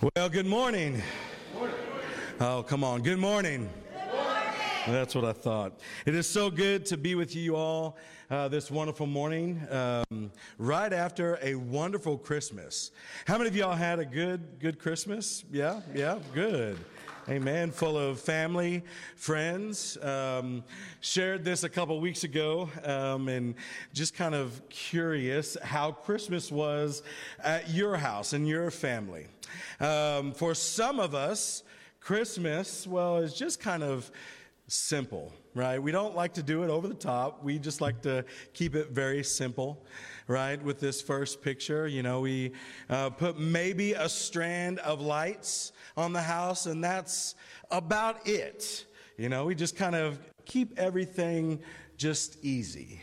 Well, good morning. Oh, come on. Good morning. That's what I thought. It is so good to be with you all uh, this wonderful morning, um, right after a wonderful Christmas. How many of y'all had a good, good Christmas? Yeah, yeah, good. Amen. Full of family, friends. Um, shared this a couple weeks ago um, and just kind of curious how Christmas was at your house and your family. Um, for some of us, Christmas, well, is just kind of simple, right? We don't like to do it over the top. We just like to keep it very simple, right? With this first picture, you know, we uh, put maybe a strand of lights on the house, and that's about it. You know, we just kind of keep everything just easy.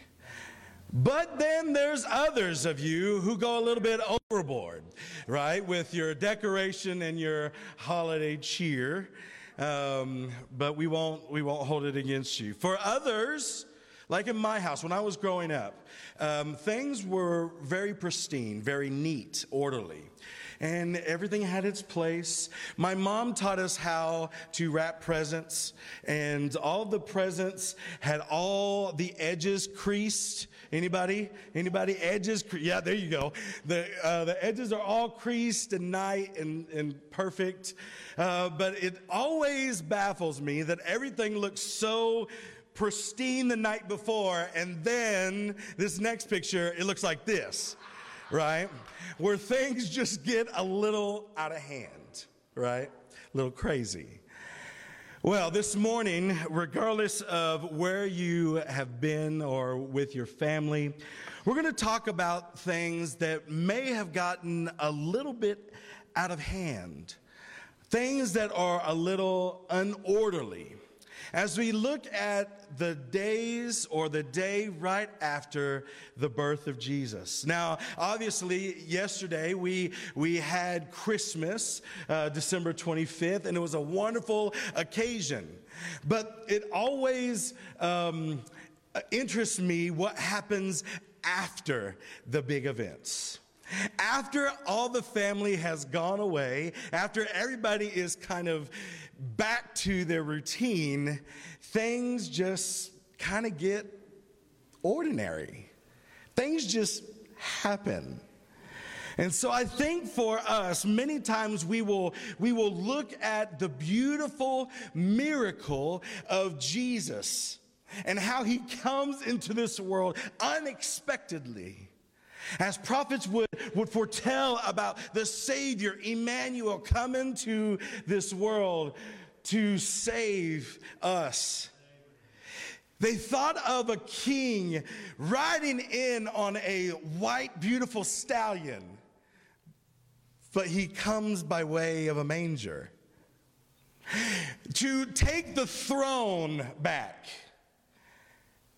But then there's others of you who go a little bit overboard, right, with your decoration and your holiday cheer. Um, but we won't we won't hold it against you. For others, like in my house when I was growing up, um, things were very pristine, very neat, orderly and everything had its place. My mom taught us how to wrap presents, and all the presents had all the edges creased. Anybody? Anybody? Edges? Cre- yeah, there you go. The uh, the edges are all creased and nice and, and perfect. Uh, but it always baffles me that everything looks so pristine the night before, and then this next picture, it looks like this, right? where things just get a little out of hand, right? A little crazy. Well, this morning, regardless of where you have been or with your family, we're going to talk about things that may have gotten a little bit out of hand, things that are a little unorderly. As we look at the days or the day right after the birth of Jesus. Now, obviously, yesterday we, we had Christmas, uh, December 25th, and it was a wonderful occasion. But it always um, interests me what happens after the big events. After all the family has gone away, after everybody is kind of back to their routine, things just kind of get ordinary. Things just happen. And so I think for us, many times we will, we will look at the beautiful miracle of Jesus and how he comes into this world unexpectedly. As prophets would, would foretell about the Savior, Emmanuel, coming to this world to save us. They thought of a king riding in on a white, beautiful stallion, but he comes by way of a manger to take the throne back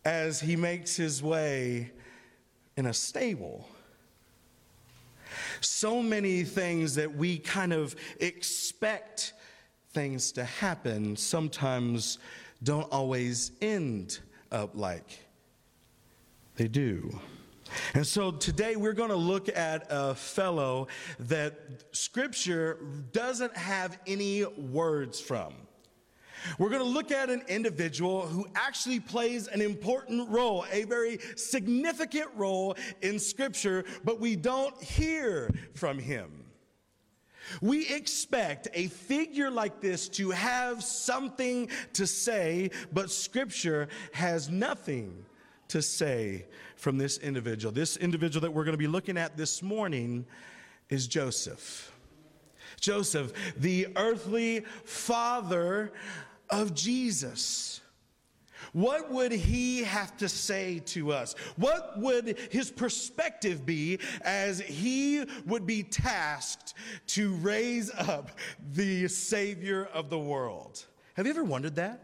as he makes his way in a stable. So many things that we kind of expect things to happen sometimes don't always end up like they do. And so today we're going to look at a fellow that scripture doesn't have any words from. We're going to look at an individual who actually plays an important role, a very significant role in Scripture, but we don't hear from him. We expect a figure like this to have something to say, but Scripture has nothing to say from this individual. This individual that we're going to be looking at this morning is Joseph. Joseph, the earthly father of Jesus. What would he have to say to us? What would his perspective be as he would be tasked to raise up the Savior of the world? Have you ever wondered that?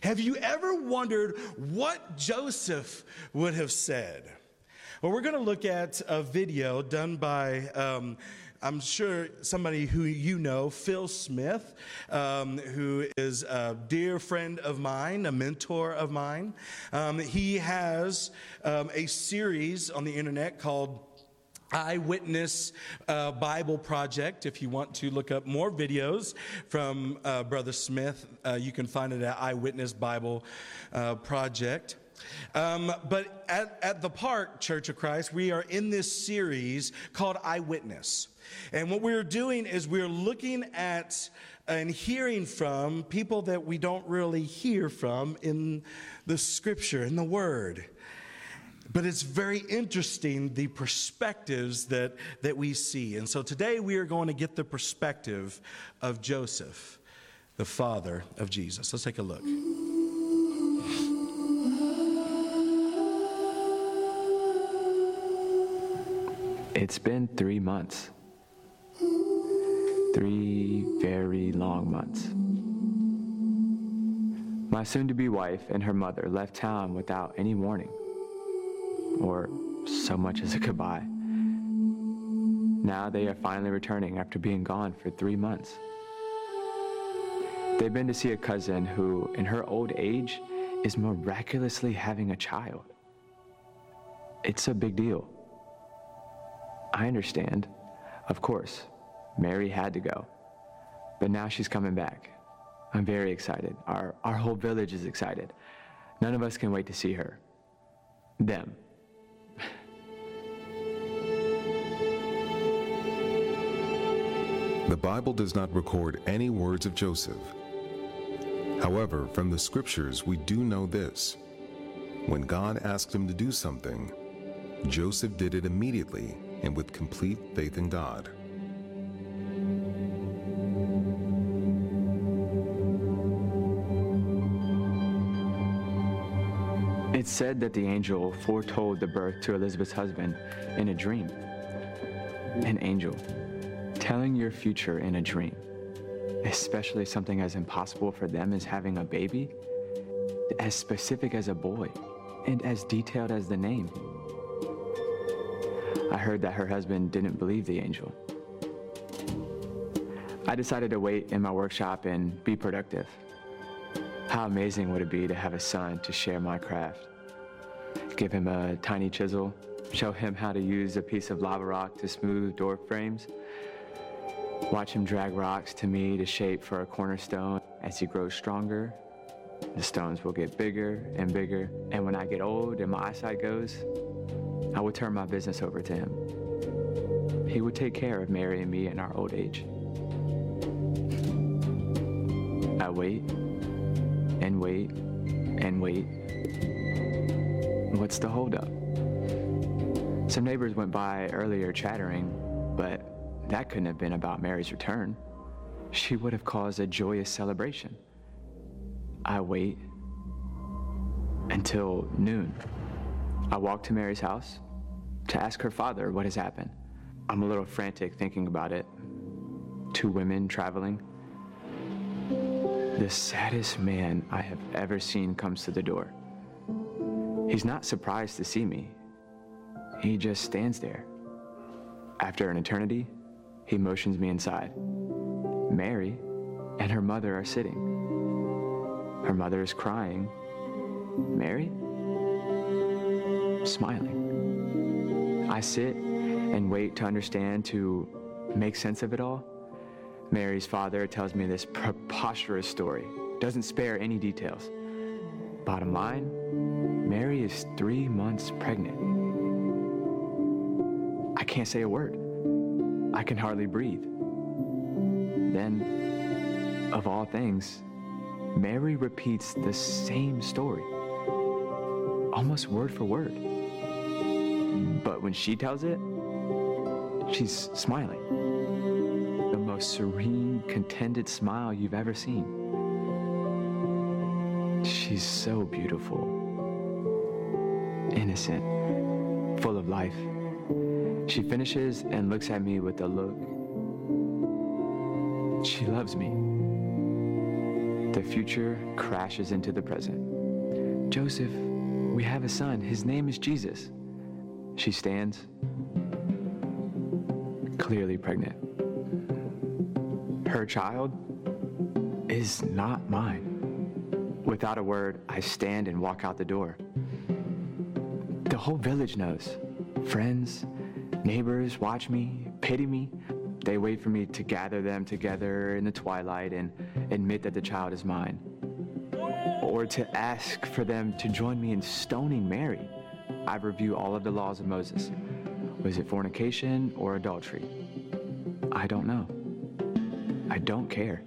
Have you ever wondered what Joseph would have said? Well, we're going to look at a video done by um, I'm sure somebody who you know, Phil Smith, um, who is a dear friend of mine, a mentor of mine. Um, he has um, a series on the internet called Eyewitness uh, Bible Project. If you want to look up more videos from uh, Brother Smith, uh, you can find it at Eyewitness Bible uh, Project. Um, but at, at the Park Church of Christ, we are in this series called Eyewitness. And what we're doing is we're looking at and hearing from people that we don't really hear from in the scripture, in the word. But it's very interesting the perspectives that, that we see. And so today we are going to get the perspective of Joseph, the father of Jesus. Let's take a look. It's been three months. Three very long months. My soon to be wife and her mother left town without any warning, or so much as a goodbye. Now they are finally returning after being gone for three months. They've been to see a cousin who, in her old age, is miraculously having a child. It's a big deal. I understand. Of course, Mary had to go. But now she's coming back. I'm very excited. Our, our whole village is excited. None of us can wait to see her. Them. The Bible does not record any words of Joseph. However, from the scriptures, we do know this. When God asked him to do something, Joseph did it immediately and with complete faith in God. It's said that the angel foretold the birth to Elizabeth's husband in a dream. An angel telling your future in a dream, especially something as impossible for them as having a baby, as specific as a boy, and as detailed as the name. I heard that her husband didn't believe the angel. I decided to wait in my workshop and be productive. How amazing would it be to have a son to share my craft? Give him a tiny chisel, show him how to use a piece of lava rock to smooth door frames, watch him drag rocks to me to shape for a cornerstone. As he grows stronger, the stones will get bigger and bigger, and when I get old and my eyesight goes, I will turn my business over to him. He would take care of Mary and me in our old age. I wait and wait and wait. What's the holdup? Some neighbors went by earlier chattering, but that couldn't have been about Mary's return. She would have caused a joyous celebration. I wait until noon. I walk to Mary's house to ask her father what has happened. I'm a little frantic thinking about it. Two women traveling. The saddest man I have ever seen comes to the door. He's not surprised to see me. He just stands there. After an eternity, he motions me inside. Mary and her mother are sitting. Her mother is crying. Mary? Smiling. I sit and wait to understand, to make sense of it all. Mary's father tells me this preposterous story, doesn't spare any details. Bottom line, Mary is three months pregnant. I can't say a word. I can hardly breathe. Then, of all things, Mary repeats the same story, almost word for word. But when she tells it, she's smiling. The most serene, contented smile you've ever seen. She's so beautiful, innocent, full of life. She finishes and looks at me with a look. She loves me. The future crashes into the present. Joseph, we have a son. His name is Jesus. She stands, clearly pregnant. Her child is not mine. Without a word, I stand and walk out the door. The whole village knows. Friends, Neighbors watch me, pity me. They wait for me to gather them together in the twilight and admit that the child is mine. Or to ask for them to join me in stoning Mary. I review all of the laws of Moses. Was it fornication or adultery? I don't know. I don't care.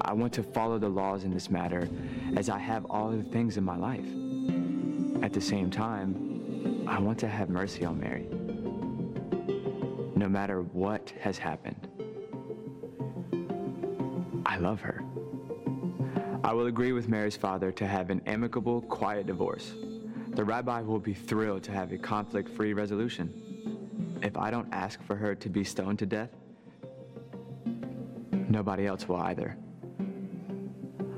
I want to follow the laws in this matter as I have all the things in my life. At the same time, I want to have mercy on Mary no matter what has happened. I love her. I will agree with Mary's father to have an amicable, quiet divorce. The rabbi will be thrilled to have a conflict free resolution. If I don't ask for her to be stoned to death, nobody else will either.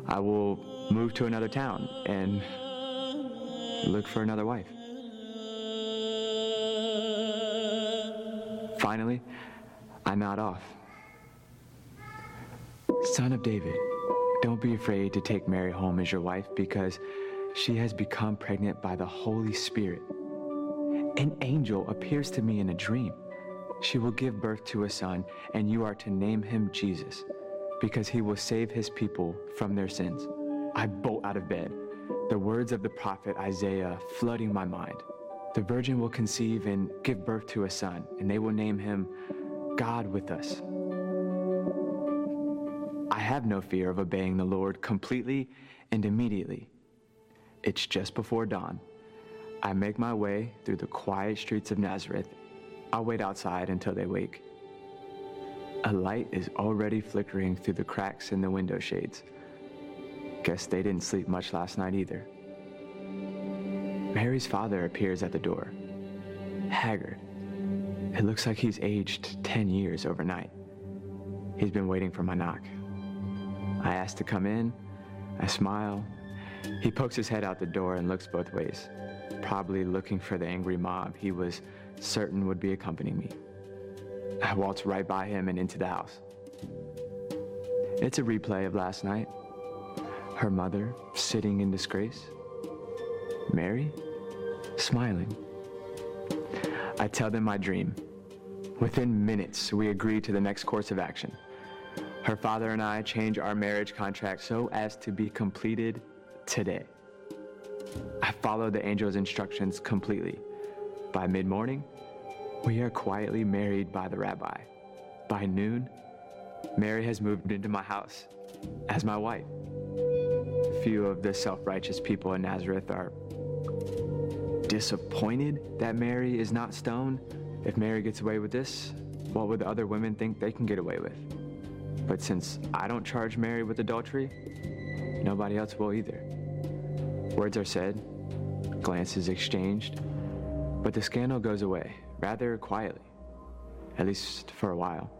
I will move to another town and look for another wife. Finally, I'm nod off. Son of David, don't be afraid to take Mary home as your wife because she has become pregnant by the Holy Spirit. An angel appears to me in a dream. She will give birth to a son, and you are to name him Jesus because he will save his people from their sins. I bolt out of bed, the words of the prophet Isaiah flooding my mind. The virgin will conceive and give birth to a son, and they will name him God with us. I have no fear of obeying the Lord completely and immediately. It's just before dawn. I make my way through the quiet streets of Nazareth. I'll wait outside until they wake. A light is already flickering through the cracks in the window shades. Guess they didn't sleep much last night either. Mary's father appears at the door, haggard. It looks like he's aged 10 years overnight. He's been waiting for my knock. I ask to come in. I smile. He pokes his head out the door and looks both ways, probably looking for the angry mob he was certain would be accompanying me. I waltz right by him and into the house. It's a replay of last night. Her mother sitting in disgrace. Mary smiling. I tell them my dream. Within minutes, we agree to the next course of action. Her father and I change our marriage contract so as to be completed today. I follow the angel's instructions completely. By mid morning, we are quietly married by the rabbi. By noon, Mary has moved into my house as my wife. Few of the self righteous people in Nazareth are disappointed that Mary is not stoned. If Mary gets away with this, what would the other women think they can get away with? But since I don't charge Mary with adultery, nobody else will either. Words are said, glances exchanged, but the scandal goes away rather quietly, at least for a while.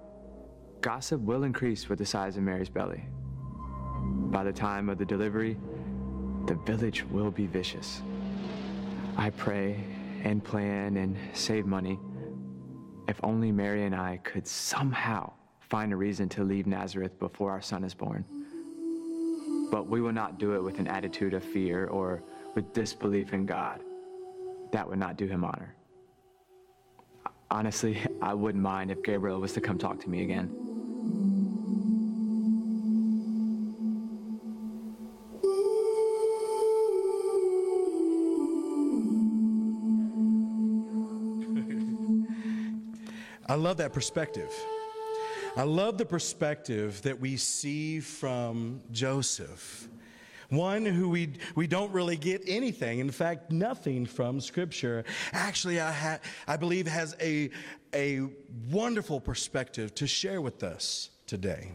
Gossip will increase with the size of Mary's belly. By the time of the delivery, the village will be vicious. I pray and plan and save money. If only Mary and I could somehow find a reason to leave Nazareth before our son is born. But we will not do it with an attitude of fear or with disbelief in God. That would not do him honor. Honestly, I wouldn't mind if Gabriel was to come talk to me again. I love that perspective. I love the perspective that we see from Joseph. One who we, we don't really get anything, in fact, nothing from Scripture. Actually, I, ha- I believe has a, a wonderful perspective to share with us today.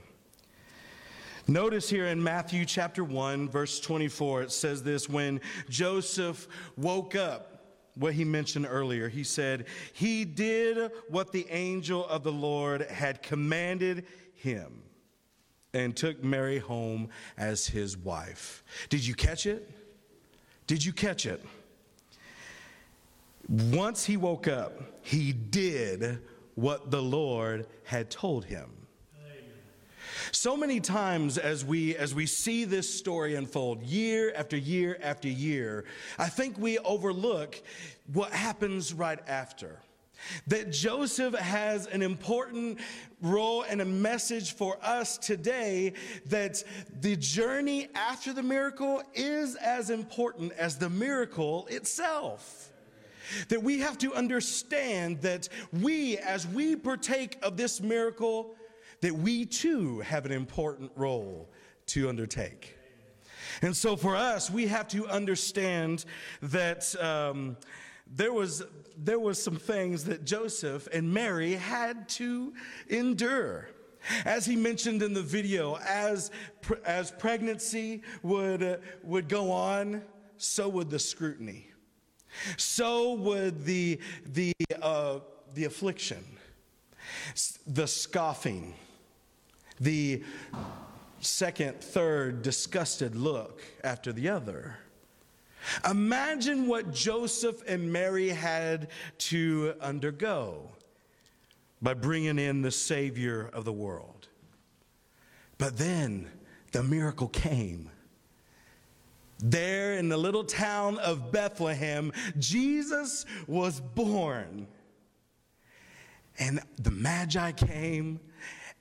Notice here in Matthew chapter 1, verse 24, it says this when Joseph woke up, what he mentioned earlier. He said, He did what the angel of the Lord had commanded him and took Mary home as his wife. Did you catch it? Did you catch it? Once he woke up, he did what the Lord had told him. So many times as we as we see this story unfold year after year after year, I think we overlook what happens right after. that Joseph has an important role and a message for us today that the journey after the miracle is as important as the miracle itself. That we have to understand that we, as we partake of this miracle, that we too have an important role to undertake. And so for us, we have to understand that um, there was there was some things that Joseph and Mary had to endure. As he mentioned in the video, as as pregnancy would uh, would go on, so would the scrutiny. So would the the uh, the affliction, the scoffing, the second, third disgusted look after the other. Imagine what Joseph and Mary had to undergo by bringing in the Savior of the world. But then the miracle came. There in the little town of Bethlehem, Jesus was born. And the Magi came,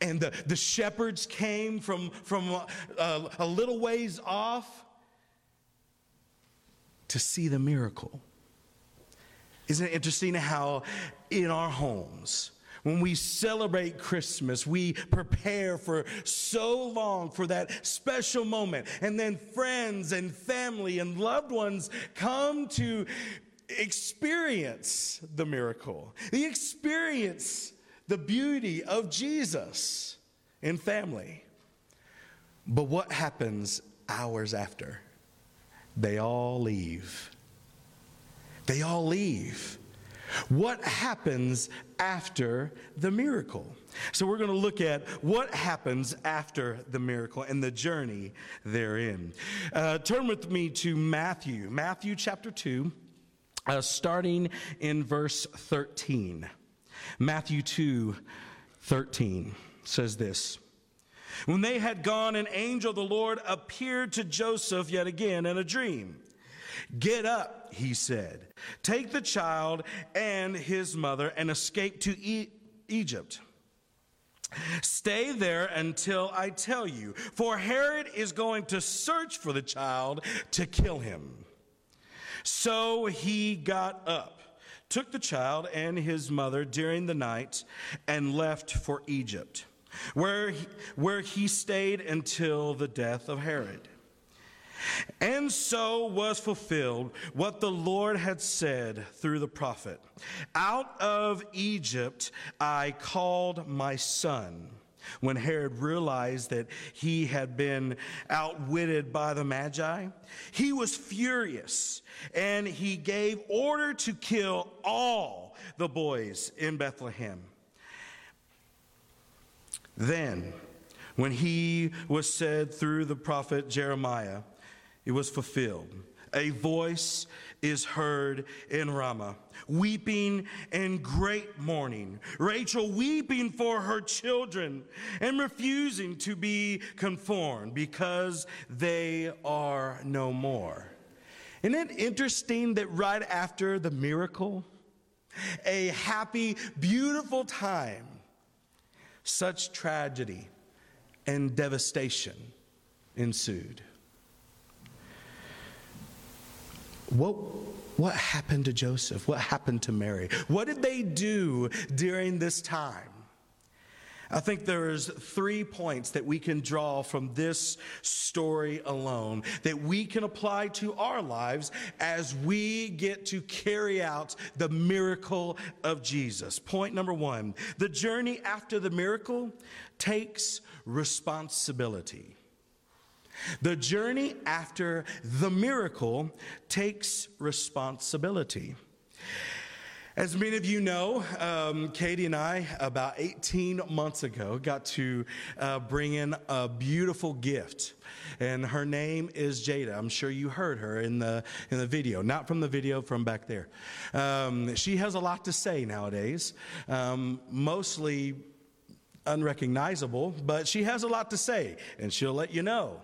and the, the shepherds came from, from a, a little ways off to see the miracle. Isn't it interesting how in our homes, when we celebrate Christmas, we prepare for so long for that special moment. And then friends and family and loved ones come to experience the miracle, the experience the beauty of Jesus in family. But what happens hours after? They all leave. They all leave. What happens after the miracle? So, we're going to look at what happens after the miracle and the journey therein. Uh, turn with me to Matthew, Matthew chapter 2, uh, starting in verse 13. Matthew 2 13 says this. When they had gone, an angel of the Lord appeared to Joseph yet again in a dream. Get up, he said. Take the child and his mother and escape to e- Egypt. Stay there until I tell you, for Herod is going to search for the child to kill him. So he got up, took the child and his mother during the night, and left for Egypt where he, where he stayed until the death of Herod. And so was fulfilled what the Lord had said through the prophet Out of Egypt I called my son. When Herod realized that he had been outwitted by the Magi, he was furious and he gave order to kill all the boys in Bethlehem then, when he was said through the prophet Jeremiah, it was fulfilled. A voice is heard in Ramah, weeping and great mourning. Rachel weeping for her children and refusing to be conformed because they are no more. Isn't it interesting that right after the miracle, a happy, beautiful time such tragedy and devastation ensued. What, what happened to Joseph? What happened to Mary? What did they do during this time? I think there's three points that we can draw from this story alone that we can apply to our lives as we get to carry out the miracle of Jesus. Point number one the journey after the miracle takes responsibility. The journey after the miracle takes responsibility. As many of you know, um, Katie and I, about 18 months ago, got to uh, bring in a beautiful gift. And her name is Jada. I'm sure you heard her in the, in the video, not from the video, from back there. Um, she has a lot to say nowadays, um, mostly unrecognizable, but she has a lot to say, and she'll let you know.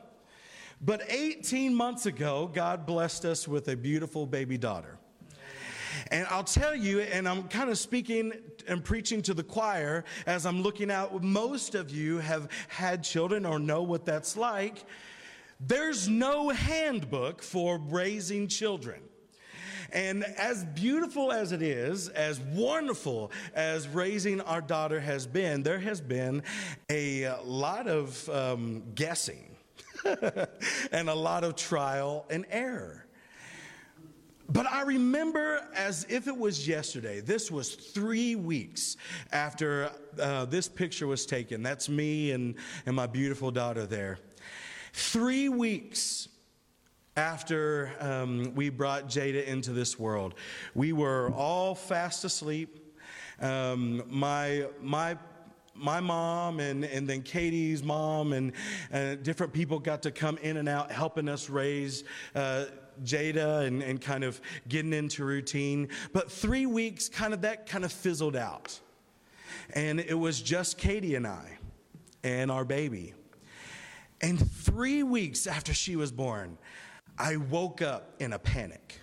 But 18 months ago, God blessed us with a beautiful baby daughter. And I'll tell you, and I'm kind of speaking and preaching to the choir as I'm looking out, most of you have had children or know what that's like. There's no handbook for raising children. And as beautiful as it is, as wonderful as raising our daughter has been, there has been a lot of um, guessing and a lot of trial and error. But I remember as if it was yesterday, this was three weeks after uh, this picture was taken. That's me and, and my beautiful daughter there. Three weeks after um, we brought Jada into this world, we were all fast asleep. Um, my, my my mom and, and then Katie's mom and uh, different people got to come in and out helping us raise uh, Jada and, and kind of getting into routine. But three weeks, kind of that kind of fizzled out. And it was just Katie and I and our baby. And three weeks after she was born, I woke up in a panic.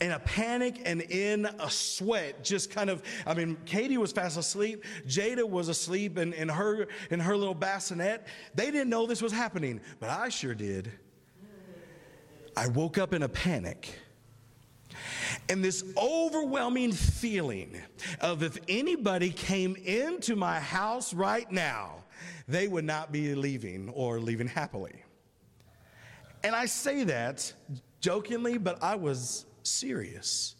In a panic and in a sweat, just kind of, I mean, Katie was fast asleep. Jada was asleep in, in, her, in her little bassinet. They didn't know this was happening, but I sure did. I woke up in a panic. And this overwhelming feeling of if anybody came into my house right now, they would not be leaving or leaving happily. And I say that jokingly, but I was serious.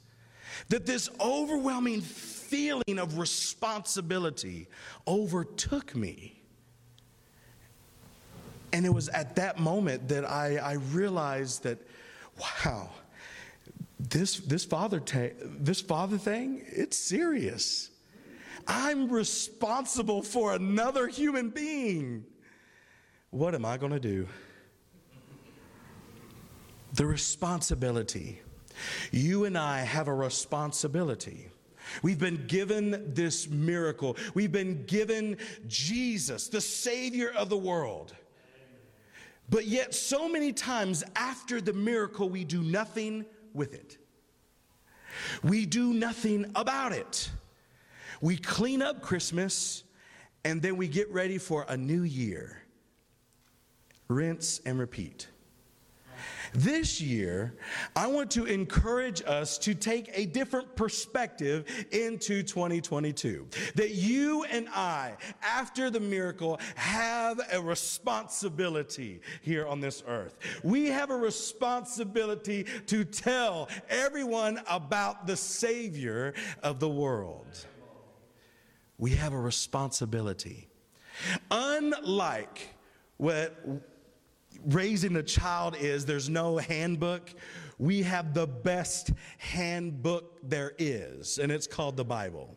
That this overwhelming feeling of responsibility overtook me. And it was at that moment that I, I realized that, wow, this, this, father ta- this father thing, it's serious. I'm responsible for another human being. What am I going to do? the responsibility. You and I have a responsibility. We've been given this miracle. We've been given Jesus, the Savior of the world. But yet, so many times after the miracle, we do nothing with it. We do nothing about it. We clean up Christmas and then we get ready for a new year. Rinse and repeat. This year, I want to encourage us to take a different perspective into 2022. That you and I, after the miracle, have a responsibility here on this earth. We have a responsibility to tell everyone about the Savior of the world. We have a responsibility. Unlike what raising a child is there's no handbook. We have the best handbook there is, and it's called the Bible.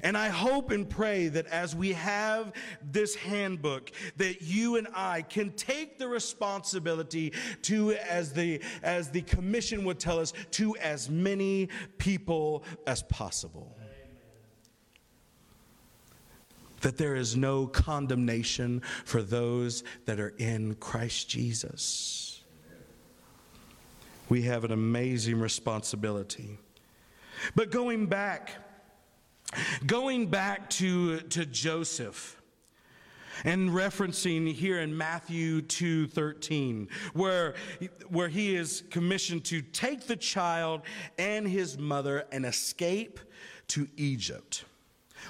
And I hope and pray that as we have this handbook, that you and I can take the responsibility to, as the, as the commission would tell us, to as many people as possible that there is no condemnation for those that are in Christ Jesus. We have an amazing responsibility. But going back, going back to, to Joseph, and referencing here in Matthew 2:13 where where he is commissioned to take the child and his mother and escape to Egypt.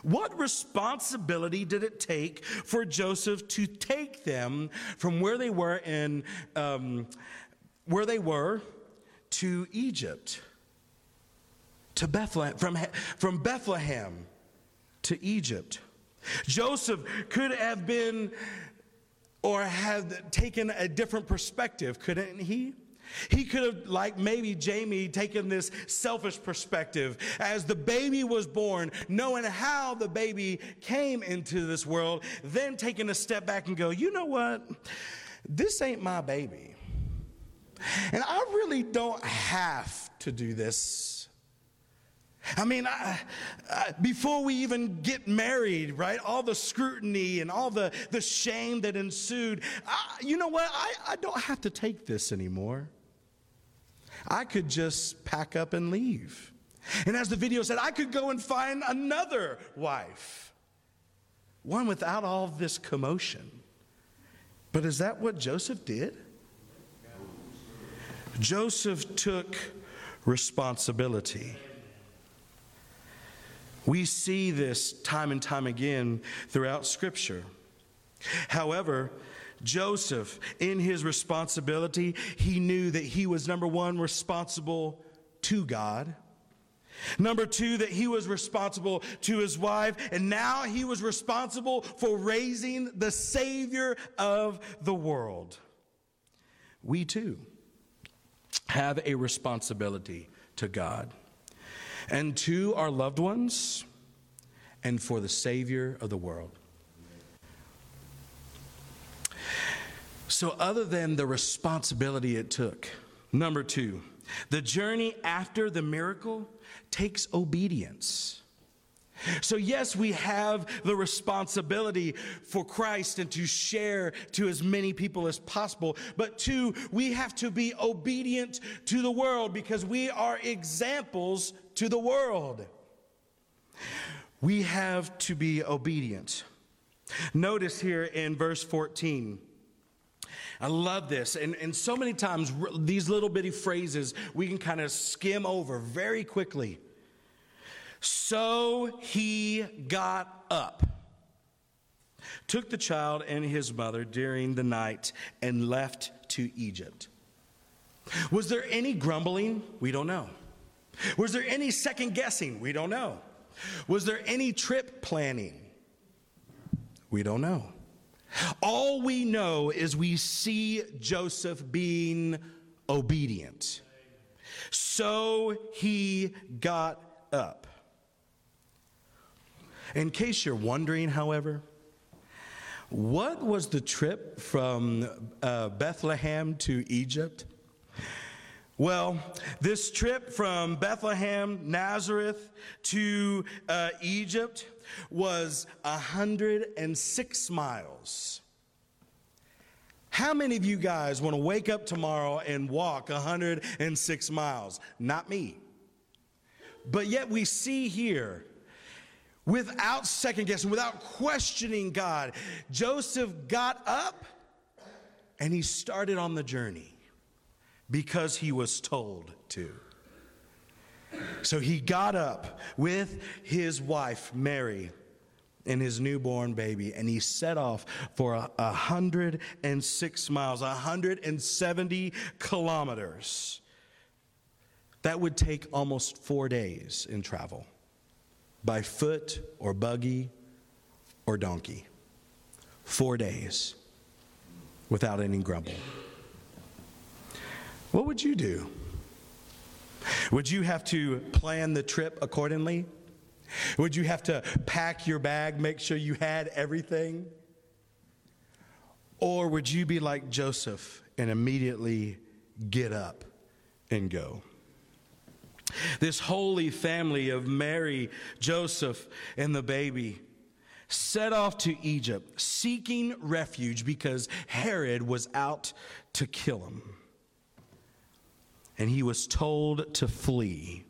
What responsibility did it take for Joseph to take them from where they were in um, where they were to Egypt, to Bethlehem, from, from Bethlehem to Egypt? Joseph could have been or have taken a different perspective, couldn't he? He could have, like maybe Jamie, taken this selfish perspective as the baby was born, knowing how the baby came into this world, then taking a step back and go, you know what? This ain't my baby. And I really don't have to do this. I mean, I, I, before we even get married, right? All the scrutiny and all the, the shame that ensued. you know what? I, I don't have to take this anymore. I could just pack up and leave. And as the video said, I could go and find another wife, one without all this commotion. But is that what Joseph did? Joseph took responsibility. We see this time and time again throughout Scripture. However, Joseph, in his responsibility, he knew that he was number one, responsible to God. Number two, that he was responsible to his wife. And now he was responsible for raising the Savior of the world. We too have a responsibility to God and to our loved ones and for the Savior of the world. So, other than the responsibility it took, number two, the journey after the miracle takes obedience. So, yes, we have the responsibility for Christ and to share to as many people as possible. But two, we have to be obedient to the world because we are examples to the world. We have to be obedient. Notice here in verse 14. I love this. And, and so many times, these little bitty phrases we can kind of skim over very quickly. So he got up, took the child and his mother during the night, and left to Egypt. Was there any grumbling? We don't know. Was there any second guessing? We don't know. Was there any trip planning? We don't know. All we know is we see Joseph being obedient. So he got up. In case you're wondering, however, what was the trip from uh, Bethlehem to Egypt? Well, this trip from Bethlehem, Nazareth to uh, Egypt was 106 miles. How many of you guys want to wake up tomorrow and walk 106 miles? Not me. But yet we see here without second guessing, without questioning God. Joseph got up and he started on the journey because he was told to. So he got up with his wife, Mary, and his newborn baby, and he set off for a, 106 miles, 170 kilometers. That would take almost four days in travel by foot or buggy or donkey. Four days without any grumble. What would you do? Would you have to plan the trip accordingly? Would you have to pack your bag, make sure you had everything? Or would you be like Joseph and immediately get up and go? This holy family of Mary, Joseph, and the baby set off to Egypt seeking refuge because Herod was out to kill him. And he was told to flee.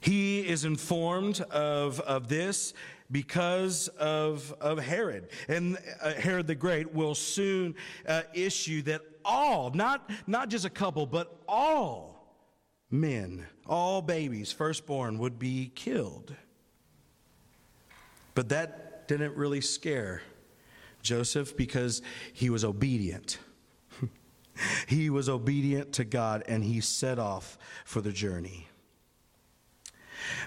He is informed of, of this because of, of Herod. And uh, Herod the Great will soon uh, issue that all, not, not just a couple, but all men, all babies, firstborn, would be killed. But that didn't really scare Joseph because he was obedient. he was obedient to God and he set off for the journey.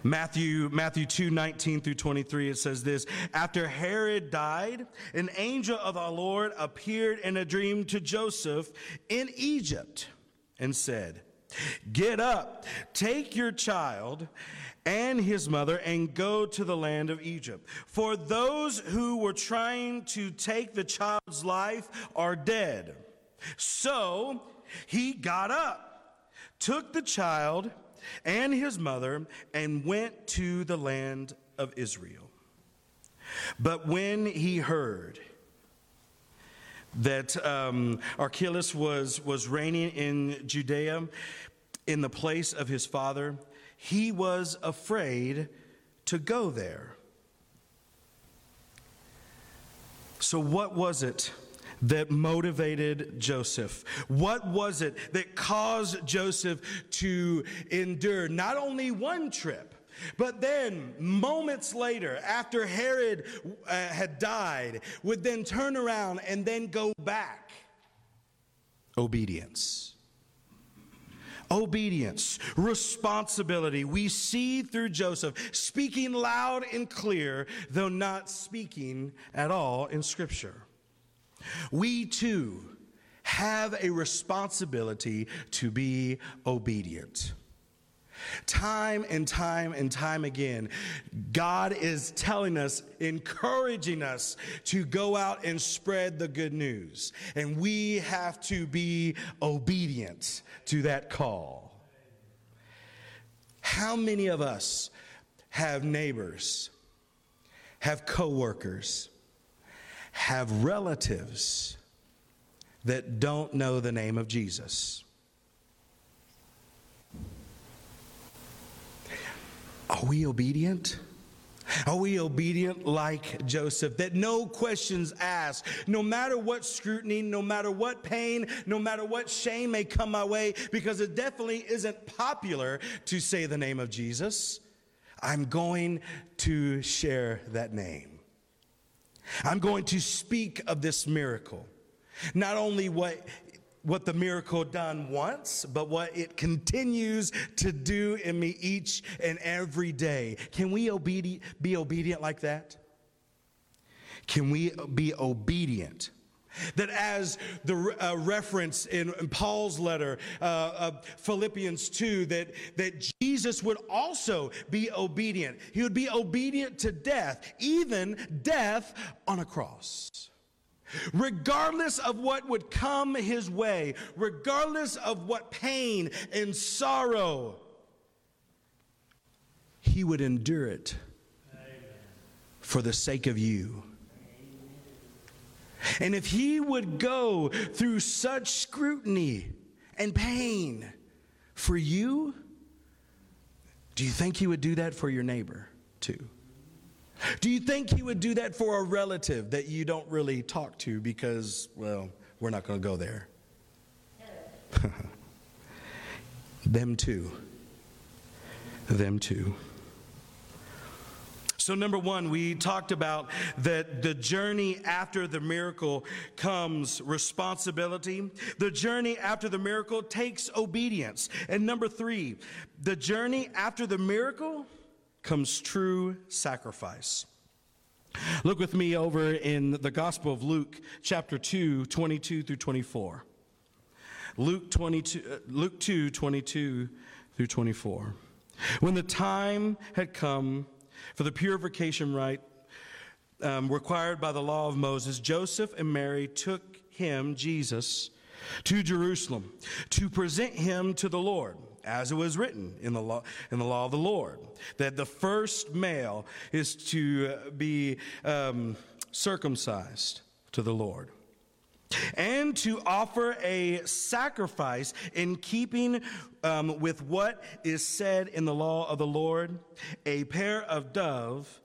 Matthew, Matthew 2 19 through 23, it says this After Herod died, an angel of our Lord appeared in a dream to Joseph in Egypt and said, Get up, take your child and his mother, and go to the land of Egypt. For those who were trying to take the child's life are dead. So he got up, took the child and his mother, and went to the land of Israel. But when he heard that um, Archelaus was, was reigning in Judea in the place of his father, he was afraid to go there. So, what was it that motivated Joseph? What was it that caused Joseph to endure not only one trip, but then, moments later, after Herod uh, had died, would then turn around and then go back? Obedience. Obedience, responsibility. We see through Joseph speaking loud and clear, though not speaking at all in Scripture. We too have a responsibility to be obedient. Time and time and time again, God is telling us, encouraging us to go out and spread the good news. And we have to be obedient to that call. How many of us have neighbors, have coworkers, have relatives that don't know the name of Jesus? Are we obedient? Are we obedient like Joseph? That no questions asked, no matter what scrutiny, no matter what pain, no matter what shame may come my way, because it definitely isn't popular to say the name of Jesus. I'm going to share that name. I'm going to speak of this miracle. Not only what what the miracle done once, but what it continues to do in me each and every day. Can we obedi- be obedient like that? Can we be obedient? That as the uh, reference in, in, Paul's letter, uh, Philippians 2, that, that Jesus would also be obedient. He would be obedient to death, even death on a cross. Regardless of what would come his way, regardless of what pain and sorrow, he would endure it for the sake of you. And if he would go through such scrutiny and pain for you, do you think he would do that for your neighbor too? Do you think he would do that for a relative that you don't really talk to because, well, we're not going to go there? Them too. Them too. So, number one, we talked about that the journey after the miracle comes responsibility. The journey after the miracle takes obedience. And number three, the journey after the miracle comes true sacrifice. Look with me over in the Gospel of Luke, chapter 2, 22 through 24. Luke, 22, uh, Luke 2, 22 through 24. When the time had come for the purification rite um, required by the law of Moses, Joseph and Mary took him, Jesus, to Jerusalem to present him to the Lord as it was written in the law, in the law of the Lord, that the first male is to be um, circumcised to the Lord. And to offer a sacrifice in keeping um, with what is said in the law of the Lord a pair of dove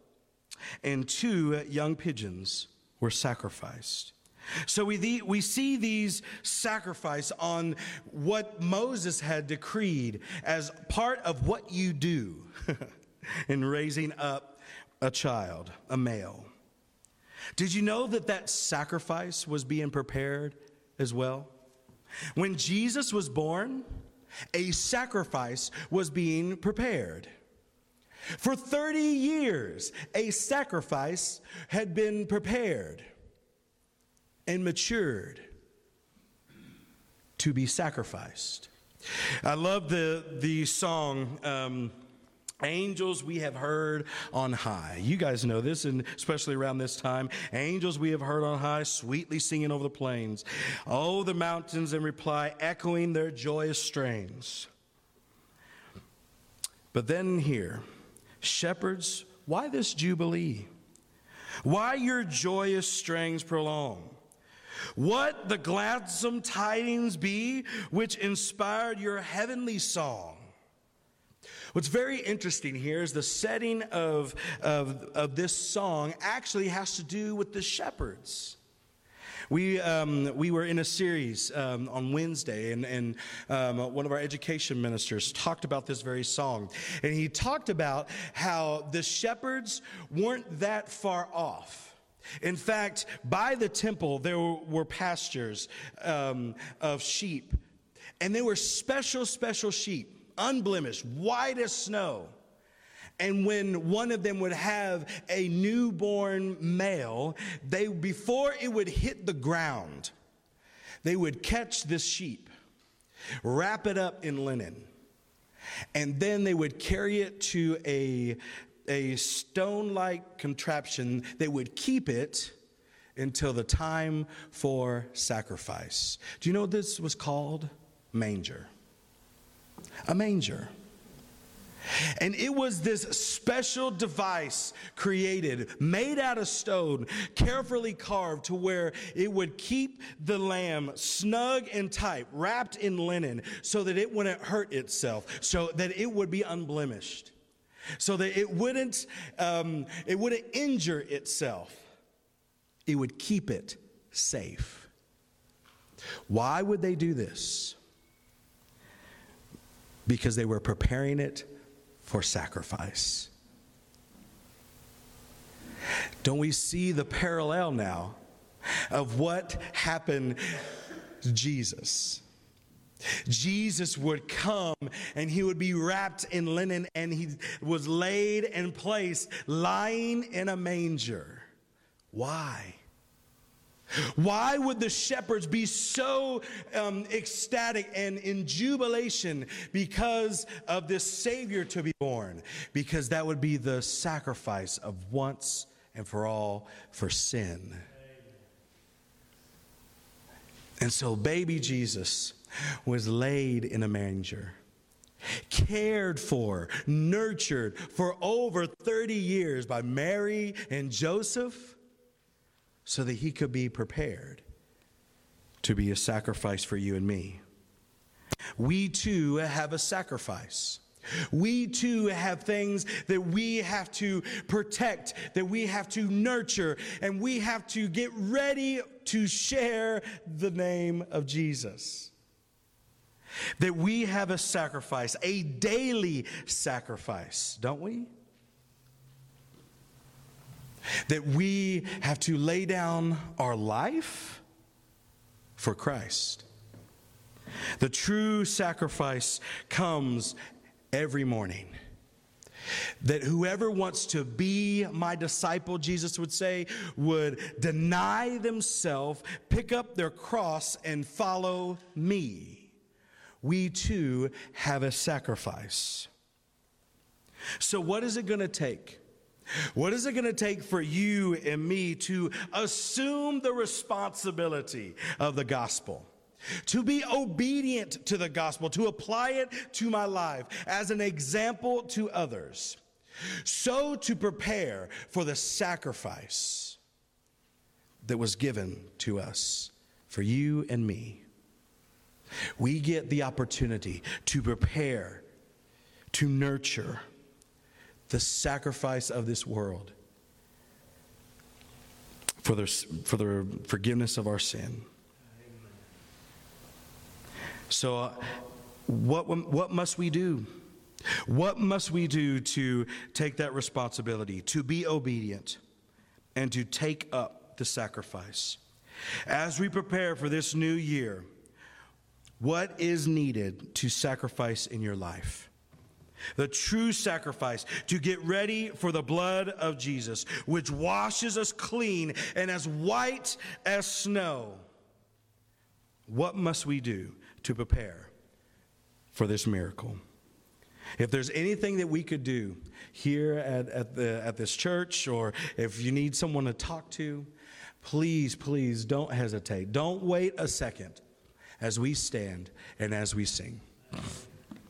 and two young pigeons were sacrificed. So we, we see these sacrifice on what Moses had decreed as part of what you do in raising up a child, a male. Did you know that that sacrifice was being prepared as well? When Jesus was born, a sacrifice was being prepared. For 30 years, a sacrifice had been prepared and matured to be sacrificed. I love the, the song. Um, Angels we have heard on high. You guys know this, and especially around this time. Angels we have heard on high, sweetly singing over the plains. Oh, the mountains in reply, echoing their joyous strains. But then here, shepherds, why this jubilee? Why your joyous strains prolong? What the gladsome tidings be which inspired your heavenly song? What's very interesting here is the setting of, of, of this song actually has to do with the shepherds. We, um, we were in a series um, on Wednesday, and, and um, one of our education ministers talked about this very song. And he talked about how the shepherds weren't that far off. In fact, by the temple, there were pastures um, of sheep, and they were special, special sheep, unblemished, white as snow. And when one of them would have a newborn male, they before it would hit the ground, they would catch this sheep, wrap it up in linen, and then they would carry it to a, a stone like contraption They would keep it until the time for sacrifice. Do you know what this was called? Manger. A manger. And it was this special device created, made out of stone, carefully carved to where it would keep the lamb snug and tight, wrapped in linen, so that it wouldn't hurt itself, so that it would be unblemished, so that it wouldn't, um, it wouldn't injure itself. It would keep it safe. Why would they do this? Because they were preparing it for sacrifice. Don't we see the parallel now of what happened to Jesus? Jesus would come and he would be wrapped in linen and he was laid in place, lying in a manger. Why? Why would the shepherds be so um, ecstatic and in jubilation because of this Savior to be born? Because that would be the sacrifice of once and for all for sin. And so, baby Jesus was laid in a manger, cared for, nurtured for over 30 years by Mary and Joseph so that he could be prepared to be a sacrifice for you and me. We too have a sacrifice. We too have things that we have to protect, that we have to nurture, and we have to get ready to share the name of Jesus. That we have a sacrifice, a daily sacrifice, don't we? That we have to lay down our life for Christ. The true sacrifice comes every morning. That whoever wants to be my disciple, Jesus would say, would deny themselves, pick up their cross, and follow me. We too have a sacrifice. So, what is it going to take? What is it going to take for you and me to assume the responsibility of the gospel? To be obedient to the gospel, to apply it to my life as an example to others. So to prepare for the sacrifice that was given to us for you and me. We get the opportunity to prepare, to nurture, the sacrifice of this world for the, for the forgiveness of our sin. So, uh, what, what must we do? What must we do to take that responsibility, to be obedient, and to take up the sacrifice? As we prepare for this new year, what is needed to sacrifice in your life? The true sacrifice, to get ready for the blood of Jesus, which washes us clean and as white as snow. What must we do to prepare for this miracle? If there's anything that we could do here at, at, the, at this church, or if you need someone to talk to, please, please don't hesitate. Don't wait a second as we stand and as we sing.